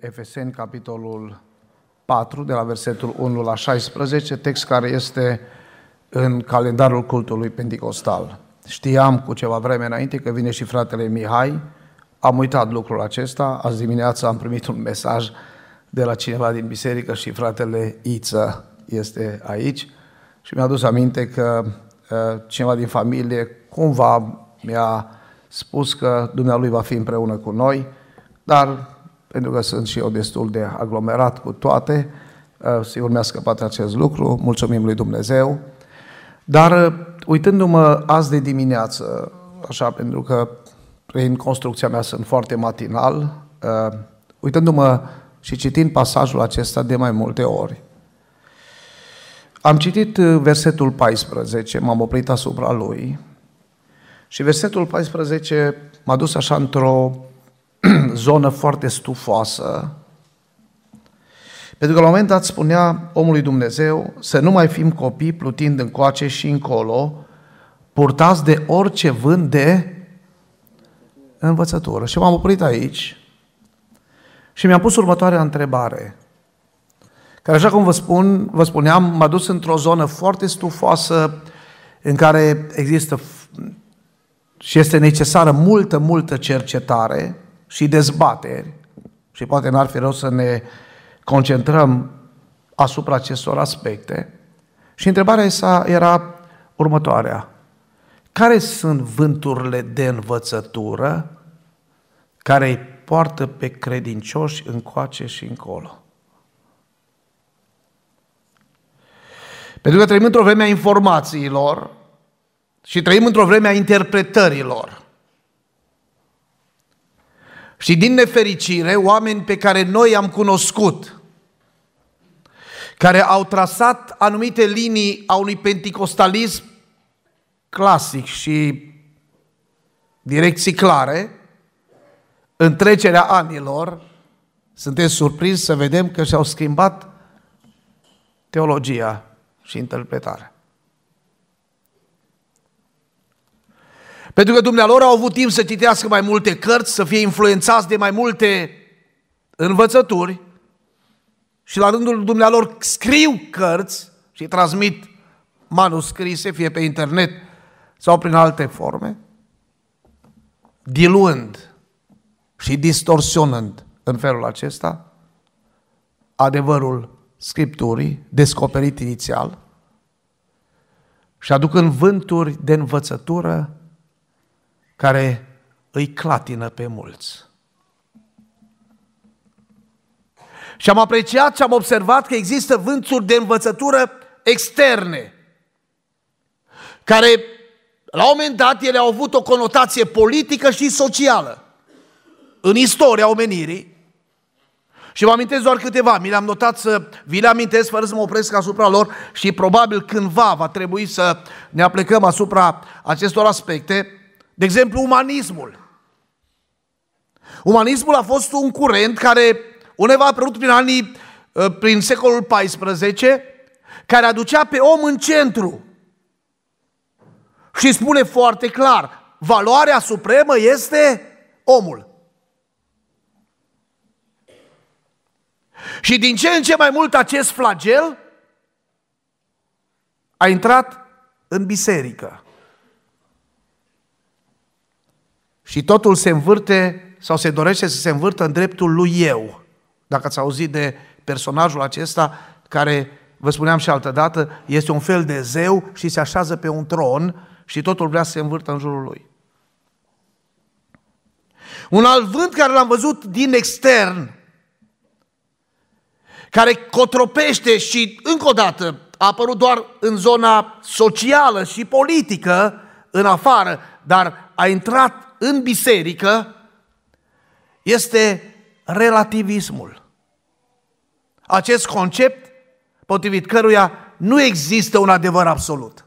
Efeseni, capitolul 4, de la versetul 1 la 16, text care este în calendarul cultului pentecostal. Știam cu ceva vreme înainte că vine și fratele Mihai, am uitat lucrul acesta, azi dimineața am primit un mesaj de la cineva din biserică și fratele Iță este aici și mi-a adus aminte că uh, cineva din familie cumva mi-a spus că Dumnealui va fi împreună cu noi, dar pentru că sunt și eu destul de aglomerat cu toate, uh, sigur mi-a scăpat acest lucru, mulțumim lui Dumnezeu. Dar uh, uitându-mă azi de dimineață, așa pentru că prin construcția mea sunt foarte matinal, uh, uitându-mă și citind pasajul acesta de mai multe ori, am citit versetul 14, m-am oprit asupra lui și versetul 14 m-a dus așa într-o zonă foarte stufoasă, pentru că la un moment dat spunea omului Dumnezeu să nu mai fim copii plutind încoace și încolo, purtați de orice vânt de învățătură. Și m-am oprit aici și mi-am pus următoarea întrebare, care, așa cum vă spun, vă spuneam, m-a dus într-o zonă foarte stufoasă în care există și este necesară multă, multă cercetare, și dezbateri și poate n-ar fi rău să ne concentrăm asupra acestor aspecte. Și întrebarea sa era următoarea. Care sunt vânturile de învățătură care îi poartă pe credincioși încoace și încolo? Pentru că trăim într-o vreme a informațiilor și trăim într-o vreme a interpretărilor. Și din nefericire, oameni pe care noi am cunoscut, care au trasat anumite linii a unui penticostalism clasic și direcții clare, în trecerea anilor, sunteți surprinși să vedem că și-au schimbat teologia și interpretarea. Pentru că dumnealor au avut timp să citească mai multe cărți, să fie influențați de mai multe învățături și la rândul dumnealor scriu cărți și transmit manuscrise, fie pe internet sau prin alte forme, diluând și distorsionând în felul acesta adevărul Scripturii, descoperit inițial, și aducând vânturi de învățătură care îi clatină pe mulți. Și am apreciat și am observat că există vânțuri de învățătură externe, care la un moment dat ele au avut o conotație politică și socială în istoria omenirii. Și vă amintesc doar câteva, mi le-am notat să vi le amintesc fără să mă opresc asupra lor și probabil cândva va trebui să ne aplecăm asupra acestor aspecte. De exemplu, umanismul. Umanismul a fost un curent care undeva a apărut prin anii, uh, prin secolul XIV, care aducea pe om în centru. Și spune foarte clar, valoarea supremă este omul. Și din ce în ce mai mult acest flagel a intrat în biserică. Și totul se învârte sau se dorește să se învârtă în dreptul lui eu. Dacă ați auzit de personajul acesta care, vă spuneam și altă dată, este un fel de zeu și se așează pe un tron și totul vrea să se învârtă în jurul lui. Un alt vânt care l-am văzut din extern, care cotropește și, încă o dată, a apărut doar în zona socială și politică, în afară, dar a intrat în biserică este relativismul. Acest concept potrivit căruia nu există un adevăr absolut.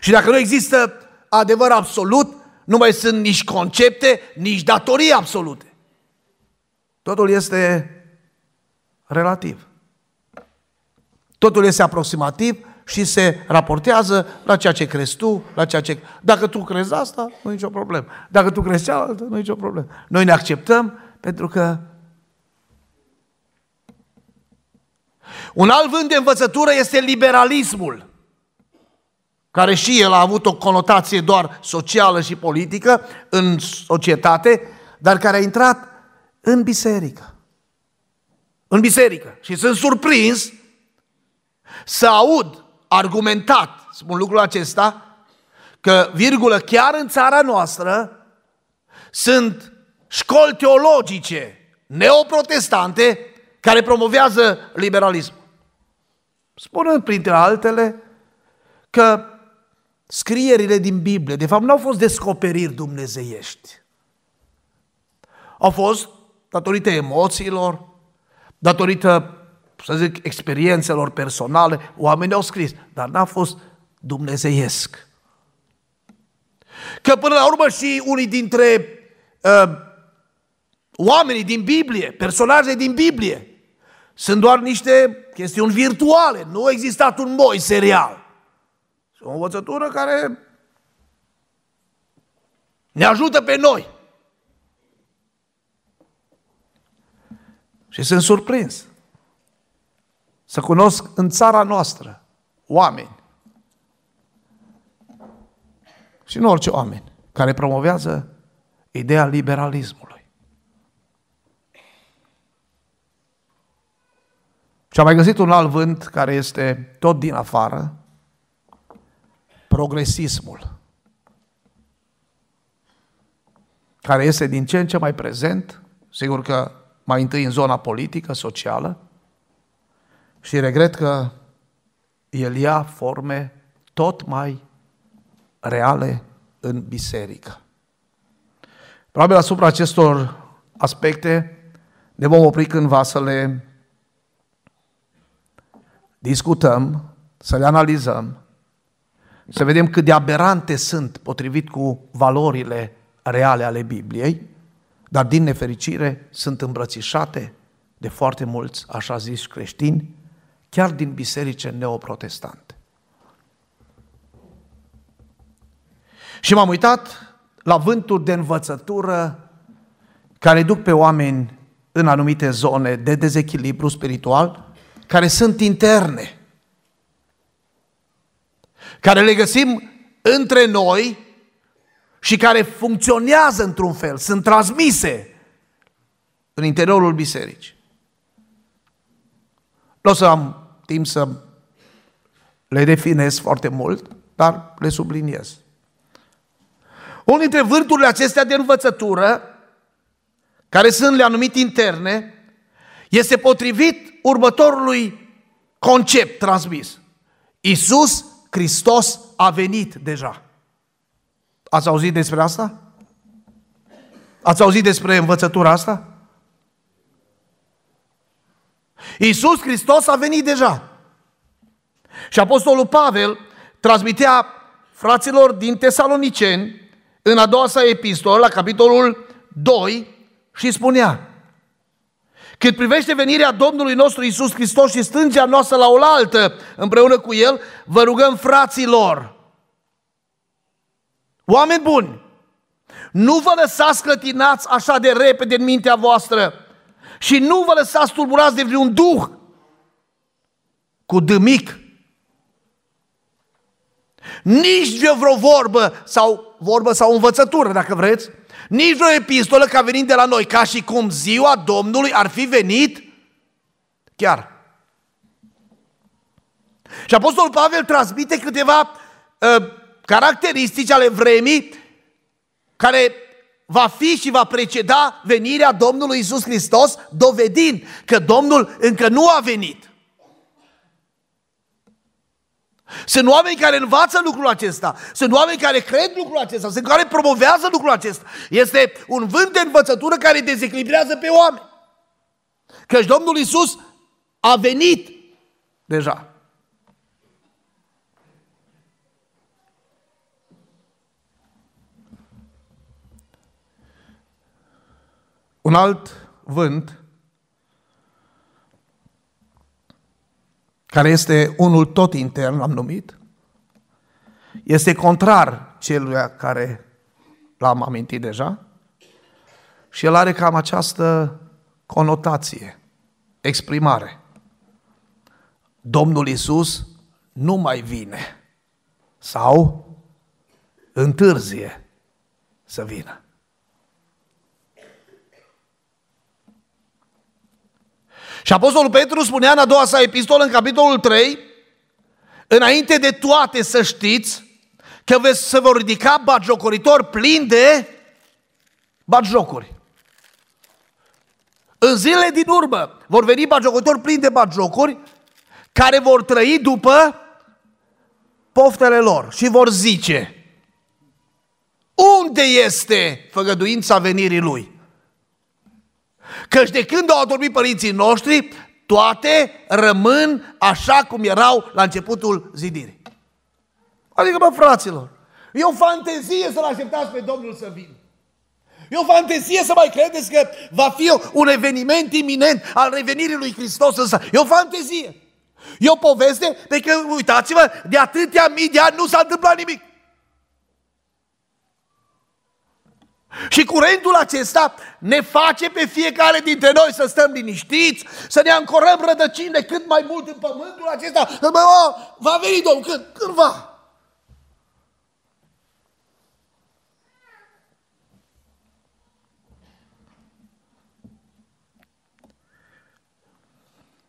Și dacă nu există adevăr absolut, nu mai sunt nici concepte, nici datorii absolute. Totul este relativ. Totul este aproximativ și se raportează la ceea ce crezi tu, la ceea ce... Dacă tu crezi asta, nu e nicio problemă. Dacă tu crezi cealaltă, nu e nicio problemă. Noi ne acceptăm pentru că Un alt vânt de învățătură este liberalismul, care și el a avut o conotație doar socială și politică în societate, dar care a intrat în biserică. În biserică. Și sunt surprins să aud argumentat, spun lucrul acesta, că, virgulă, chiar în țara noastră sunt școli teologice neoprotestante care promovează liberalismul. Spunând printre altele că scrierile din Biblie, de fapt, nu au fost descoperiri dumnezeiești. Au fost datorită emoțiilor, datorită, să zic, experiențelor personale, oamenii au scris, dar n-a fost dumnezeiesc. Că până la urmă și unii dintre uh, oamenii din Biblie, personaje din Biblie, sunt doar niște chestiuni virtuale. Nu a existat un moi serial. E o învățătură care ne ajută pe noi. Și sunt surprins să cunosc în țara noastră oameni și nu orice oameni care promovează ideea liberalismului. Și am mai găsit un alt vânt care este tot din afară, progresismul, care este din ce în ce mai prezent, sigur că mai întâi în zona politică, socială, și regret că el ia forme tot mai reale în biserică. Probabil asupra acestor aspecte ne vom opri cândva să le discutăm, să le analizăm, să vedem cât de aberante sunt potrivit cu valorile reale ale Bibliei, dar din nefericire sunt îmbrățișate de foarte mulți, așa zis, creștini, chiar din biserice neoprotestante. Și m-am uitat la vânturi de învățătură care duc pe oameni în anumite zone de dezechilibru spiritual, care sunt interne, care le găsim între noi și care funcționează într-un fel, sunt transmise în interiorul bisericii. Nu o să am timp să le definez foarte mult, dar le subliniez. Unul dintre vârturile acestea de învățătură, care sunt le anumit interne, este potrivit următorului concept transmis. Isus Hristos a venit deja. Ați auzit despre asta? Ați auzit despre învățătura asta? Iisus Hristos a venit deja. Și Apostolul Pavel transmitea fraților din Tesaloniceni în a doua sa epistolă, la capitolul 2, și spunea cât privește venirea Domnului nostru Isus Hristos și stângea noastră la oaltă împreună cu El, vă rugăm fraților, oameni buni, nu vă lăsați clătinați așa de repede în mintea voastră și nu vă lăsați tulburați de vreun duh cu dâmic. Nici de vreo vorbă sau vorbă sau învățătură, dacă vreți, nici vreo epistolă ca venind de la noi, ca și cum ziua Domnului ar fi venit chiar. Și Apostolul Pavel transmite câteva uh, caracteristici ale vremii care va fi și va preceda venirea Domnului Isus Hristos, dovedind că Domnul încă nu a venit. Sunt oameni care învață lucrul acesta, sunt oameni care cred lucrul acesta, sunt care promovează lucrul acesta. Este un vânt de învățătură care dezechilibrează pe oameni. Căci Domnul Isus a venit deja. Un alt vânt care este unul tot intern, am numit, este contrar celui care l-am amintit deja și el are cam această conotație, exprimare. Domnul Isus nu mai vine sau întârzie să vină. Și Apostolul Petru spunea în a doua sa epistolă, în capitolul 3, înainte de toate să știți că veți să vă ridica bagiocoritori plini de bagiocuri. În zilele din urmă vor veni bagiocoritori plini de bagiocuri care vor trăi după poftele lor și vor zice unde este făgăduința venirii lui? Căci de când au adormit părinții noștri, toate rămân așa cum erau la începutul zidirii. Adică, bă, fraților, e o fantezie să-L așteptați pe Domnul să vină. E o fantezie să mai credeți că va fi un eveniment iminent al revenirii lui Hristos însă. E o fantezie. E o poveste de că, uitați-vă, de atâtea mii de ani nu s-a întâmplat nimic. Și curentul acesta ne face pe fiecare dintre noi să stăm liniștiți, să ne ancorăm rădăcine cât mai mult în pământul acesta. Bă, va veni Domnul, când? Când va?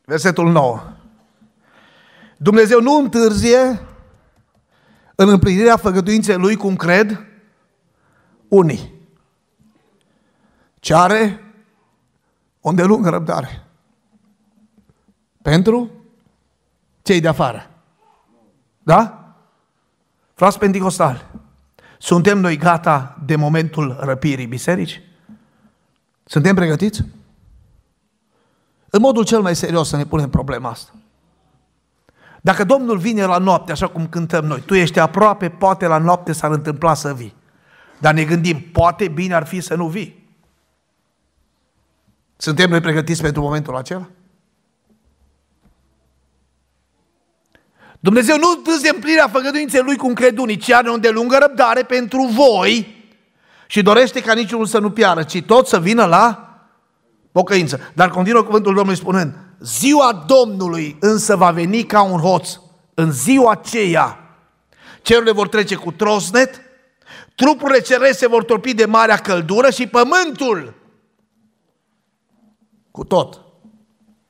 Versetul 9. Dumnezeu nu întârzie în împlinirea făgăduinței Lui, cum cred unii ce are o îndelungă răbdare. Pentru cei de afară. Da? Frați Pentecostali, suntem noi gata de momentul răpirii biserici? Suntem pregătiți? În modul cel mai serios să ne punem problema asta. Dacă Domnul vine la noapte, așa cum cântăm noi, tu ești aproape, poate la noapte s-ar întâmpla să vii. Dar ne gândim, poate bine ar fi să nu vii. Suntem noi pregătiți pentru momentul acela? Dumnezeu nu întârzie împlinirea făgăduinței Lui cum cred unii, ci are o îndelungă răbdare pentru voi și dorește ca niciunul să nu piară, ci tot să vină la pocăință. Dar continuă cuvântul Domnului spunând, ziua Domnului însă va veni ca un hoț. În ziua aceea cerurile vor trece cu trosnet, trupurile cerese se vor torpi de marea căldură și pământul cu tot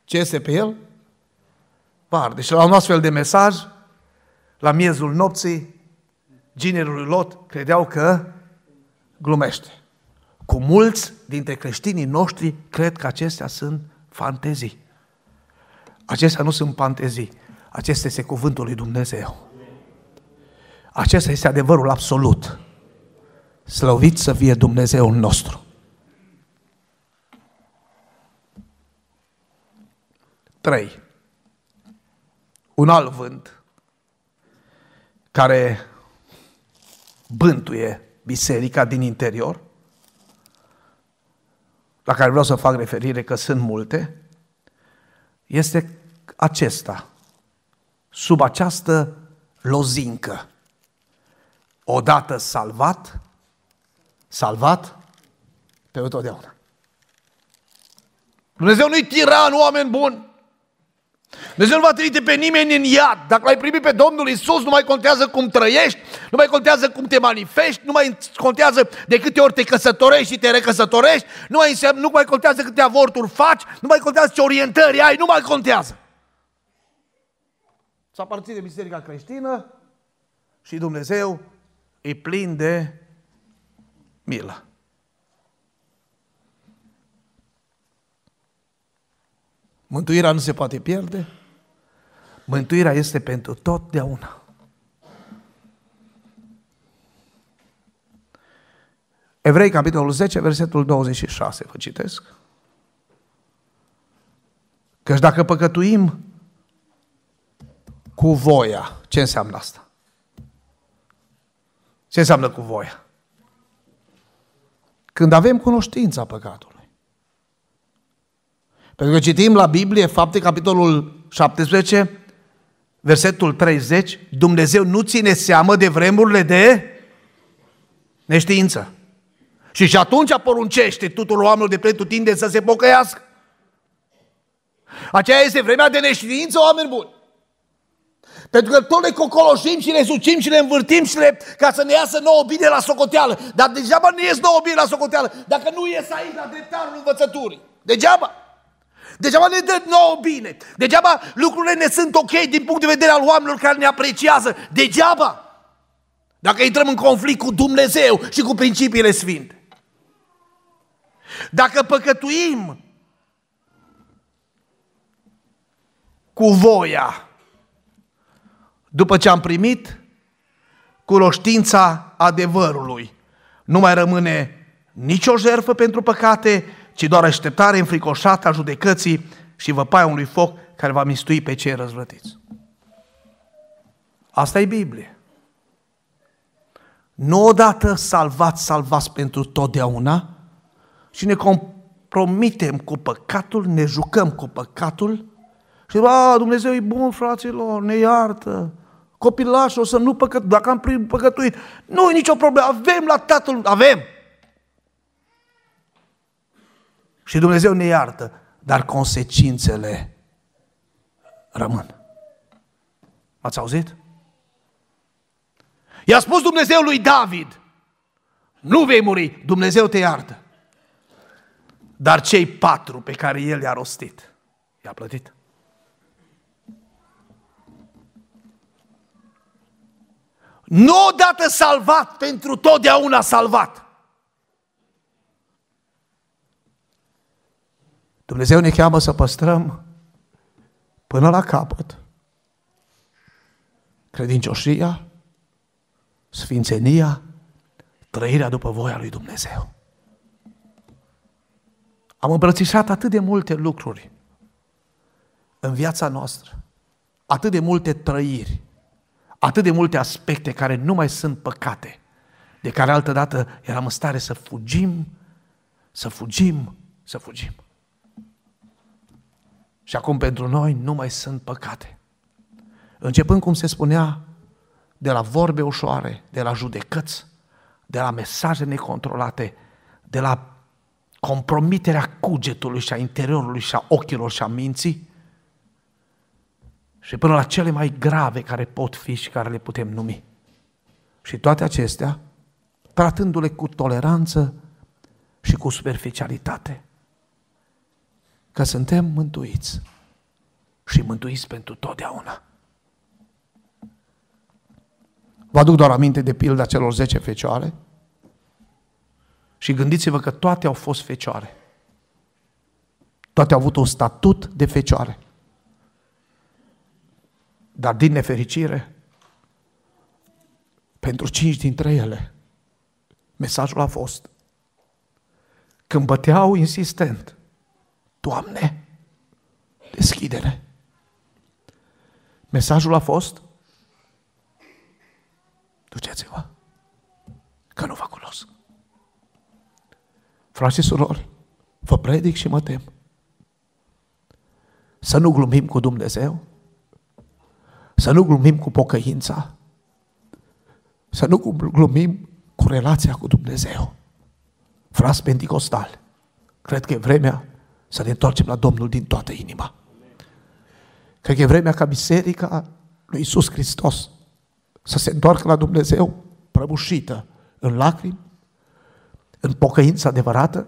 ce este pe el, va arde. Și la un astfel de mesaj, la miezul nopții, ginerul lui Lot credeau că glumește. Cu mulți dintre creștinii noștri cred că acestea sunt fantezii. Acestea nu sunt fantezii. Acesta este cuvântul lui Dumnezeu. Acesta este adevărul absolut. Slăvit să fie Dumnezeul nostru. 3. Un alt vânt care bântuie biserica din interior, la care vreau să fac referire că sunt multe, este acesta, sub această lozincă. Odată salvat, salvat pe totdeauna. Dumnezeu nu-i tiran, oameni buni. Dumnezeu nu va trimite pe nimeni în iad. Dacă l-ai primit pe Domnul Isus, nu mai contează cum trăiești, nu mai contează cum te manifesti, nu mai contează de câte ori te căsătorești și te recăsătorești, nu mai, înseamnă, nu mai contează câte avorturi faci, nu mai contează ce orientări ai, nu mai contează. Să aparține Biserica creștină și Dumnezeu e plin de milă. Mântuirea nu se poate pierde. Mântuirea este pentru totdeauna. Evrei, capitolul 10, versetul 26, vă citesc. Căci dacă păcătuim cu voia, ce înseamnă asta? Ce înseamnă cu voia? Când avem cunoștința păcatului. Pentru că citim la Biblie, fapte, capitolul 17, versetul 30, Dumnezeu nu ține seamă de vremurile de neștiință. Și și atunci poruncește tuturor oamenilor de pretutinde să se pocăiască. Aceea este vremea de neștiință, oameni buni. Pentru că tot le cocoloșim și le sucim și le învârtim și le, ca să ne iasă nouă bine la socoteală. Dar degeaba nu ies nouă bine la socoteală dacă nu ies aici la dreptarul învățăturii. Degeaba. Degeaba ne dă nouă bine. Degeaba lucrurile ne sunt ok din punct de vedere al oamenilor care ne apreciază. Degeaba. Dacă intrăm în conflict cu Dumnezeu și cu principiile sfinte. Dacă păcătuim cu voia, după ce am primit cunoștința adevărului, nu mai rămâne nicio jertfă pentru păcate, ci doar așteptare înfricoșată a judecății și văpaia unui foc care va mistui pe cei răzvrătiți. Asta e Biblie. Nu odată salvați, salvați pentru totdeauna și ne compromitem cu păcatul, ne jucăm cu păcatul și a, Dumnezeu e bun, fraților, ne iartă. Copilașul o să nu păcăt, dacă am păcătuit, nu e nicio problemă, avem la Tatăl, avem. Și Dumnezeu ne iartă, dar consecințele rămân. Ați auzit? I-a spus Dumnezeu lui David, nu vei muri, Dumnezeu te iartă. Dar cei patru pe care el i-a rostit, i-a plătit. Nu odată salvat, pentru totdeauna salvat. Dumnezeu ne cheamă să păstrăm până la capăt credincioșia, sfințenia, trăirea după voia lui Dumnezeu. Am îmbrățișat atât de multe lucruri în viața noastră, atât de multe trăiri, atât de multe aspecte care nu mai sunt păcate, de care altădată eram în stare să fugim, să fugim, să fugim. Și acum pentru noi nu mai sunt păcate. Începând, cum se spunea, de la vorbe ușoare, de la judecăți, de la mesaje necontrolate, de la compromiterea cugetului și a interiorului și a ochilor și a minții, și până la cele mai grave care pot fi și care le putem numi. Și toate acestea, tratându-le cu toleranță și cu superficialitate. Că suntem mântuiți și mântuiți pentru totdeauna. Vă aduc doar aminte de pilda celor 10 fecioare și gândiți-vă că toate au fost fecioare. Toate au avut un statut de fecioare. Dar din nefericire, pentru cinci dintre ele, mesajul a fost când băteau insistent, Doamne, deschidere. Mesajul a fost, duceți-vă, că nu vă cunosc. Frați și surori, vă predic și mă tem. Să nu glumim cu Dumnezeu, să nu glumim cu pocăința, să nu glumim cu relația cu Dumnezeu. Frați Pentecostal, cred că e vremea să ne întoarcem la Domnul din toată inima. Cred că e vremea ca Biserica lui Iisus Hristos să se întoarcă la Dumnezeu prăbușită în lacrimi, în pocăință adevărată,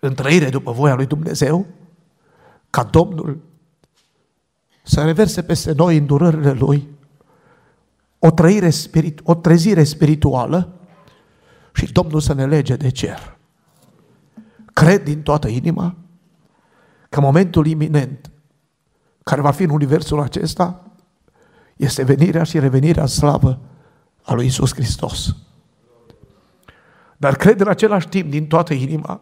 în trăire după voia lui Dumnezeu, ca Domnul să reverse peste noi îndurările Lui o, trăire spirit, o trezire spirituală și Domnul să ne lege de cer. Cred din toată inima că momentul iminent care va fi în universul acesta este venirea și revenirea în slavă a lui Isus Hristos. Dar cred în același timp din toată inima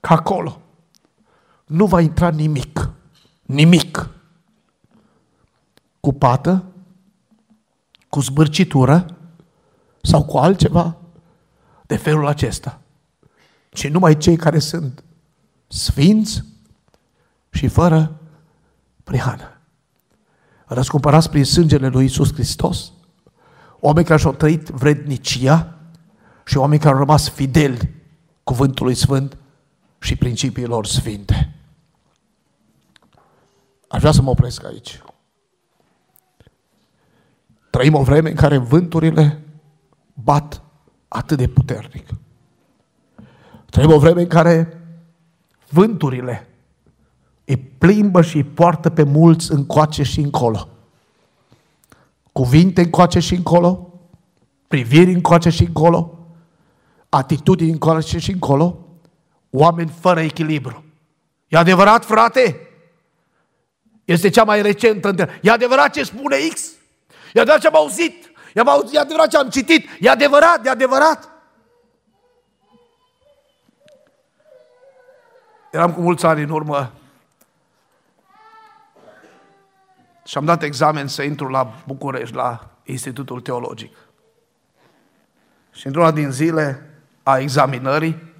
că acolo nu va intra nimic, nimic cu pată, cu zbârcitură sau cu altceva de felul acesta. Ci numai cei care sunt sfinți și fără prihană. Răscumpărați prin sângele lui Isus Hristos, oameni care și-au trăit vrednicia și oameni care au rămas fideli cuvântului Sfânt și principiilor sfinte. Aș vrea să mă opresc aici. Trăim o vreme în care vânturile bat atât de puternic. Trăim o vreme în care vânturile îi plimbă și îi poartă pe mulți încoace și încolo. Cuvinte încoace și încolo, priviri încoace și încolo, atitudini încoace și încolo, oameni fără echilibru. E adevărat, frate? Este cea mai recentă întrebare. E adevărat ce spune X? E adevărat ce am auzit? E adevărat ce am citit? E adevărat, e adevărat? Eram cu mulți ani în urmă și am dat examen să intru la București, la Institutul Teologic. Și într-una din zile a examinării,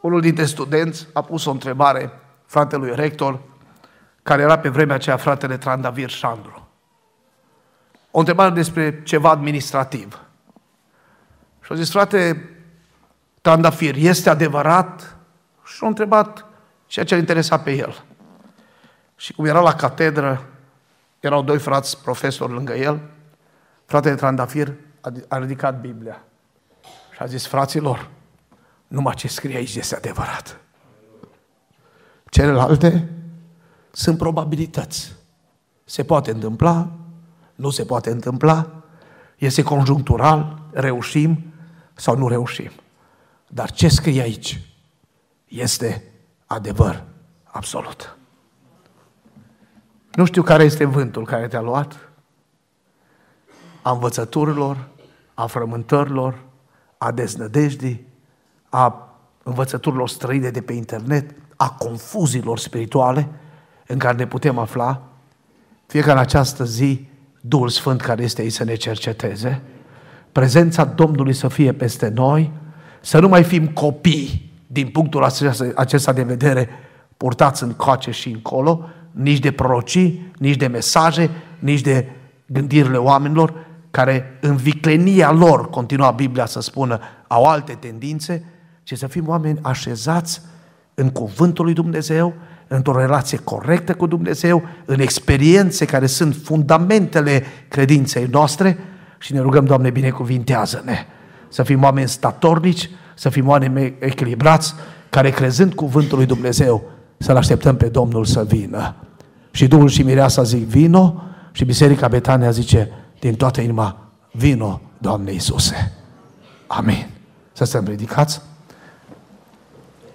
unul dintre studenți a pus o întrebare fratelui rector, care era pe vremea aceea fratele Trandavir Șandru. O întrebare despre ceva administrativ. Și a zis, frate Trandafir, este adevărat? Și a întrebat ceea ce îl interesa pe el. Și cum era la catedră, erau doi frați profesori lângă el, fratele Trandafir a ridicat Biblia și a zis, fraților, numai ce scrie aici este adevărat. Celelalte sunt probabilități. Se poate întâmpla, nu se poate întâmpla, este conjunctural, reușim sau nu reușim. Dar ce scrie aici este adevăr absolut. Nu știu care este vântul care te-a luat, a învățăturilor, a frământărilor, a deznădejdii, a învățăturilor străine de pe internet, a confuziilor spirituale în care ne putem afla, fie că în această zi Duhul Sfânt care este aici să ne cerceteze, prezența Domnului să fie peste noi, să nu mai fim copii din punctul acesta de vedere, purtați în coace și încolo, nici de prorocii, nici de mesaje, nici de gândirile oamenilor, care în viclenia lor, continua Biblia să spună, au alte tendințe, ci să fim oameni așezați în cuvântul lui Dumnezeu, într-o relație corectă cu Dumnezeu, în experiențe care sunt fundamentele credinței noastre și ne rugăm, Doamne, binecuvintează-ne. Să fim oameni statornici, să fim oameni echilibrați, care crezând cuvântul lui Dumnezeu, să-L așteptăm pe Domnul să vină. Și Duhul și Mireasa zic, vino, și Biserica Betania zice, din toată inima, vino, Doamne Iisuse. Amin. Să stăm ridicați.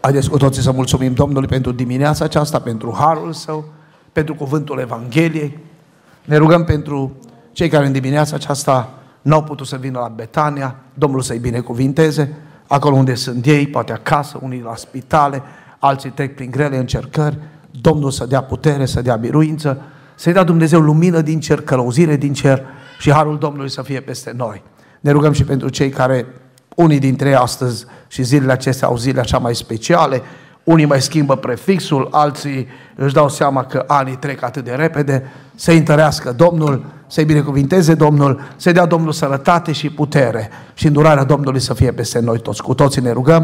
Haideți cu toții să mulțumim Domnului pentru dimineața aceasta, pentru harul său, pentru cuvântul Evangheliei. Ne rugăm pentru cei care în dimineața aceasta n-au putut să vină la Betania, Domnul să-i binecuvinteze, acolo unde sunt ei, poate acasă, unii la spitale, alții trec prin grele încercări, Domnul să dea putere, să dea biruință, să-i dea Dumnezeu lumină din cer, călăuzire din cer și harul Domnului să fie peste noi. Ne rugăm și pentru cei care unii dintre ei astăzi și zilele acestea au zile așa mai speciale, unii mai schimbă prefixul, alții își dau seama că anii trec atât de repede, să întărească Domnul, să-i binecuvinteze Domnul, să dea Domnul sănătate și putere și îndurarea Domnului să fie peste noi toți. Cu toții ne rugăm.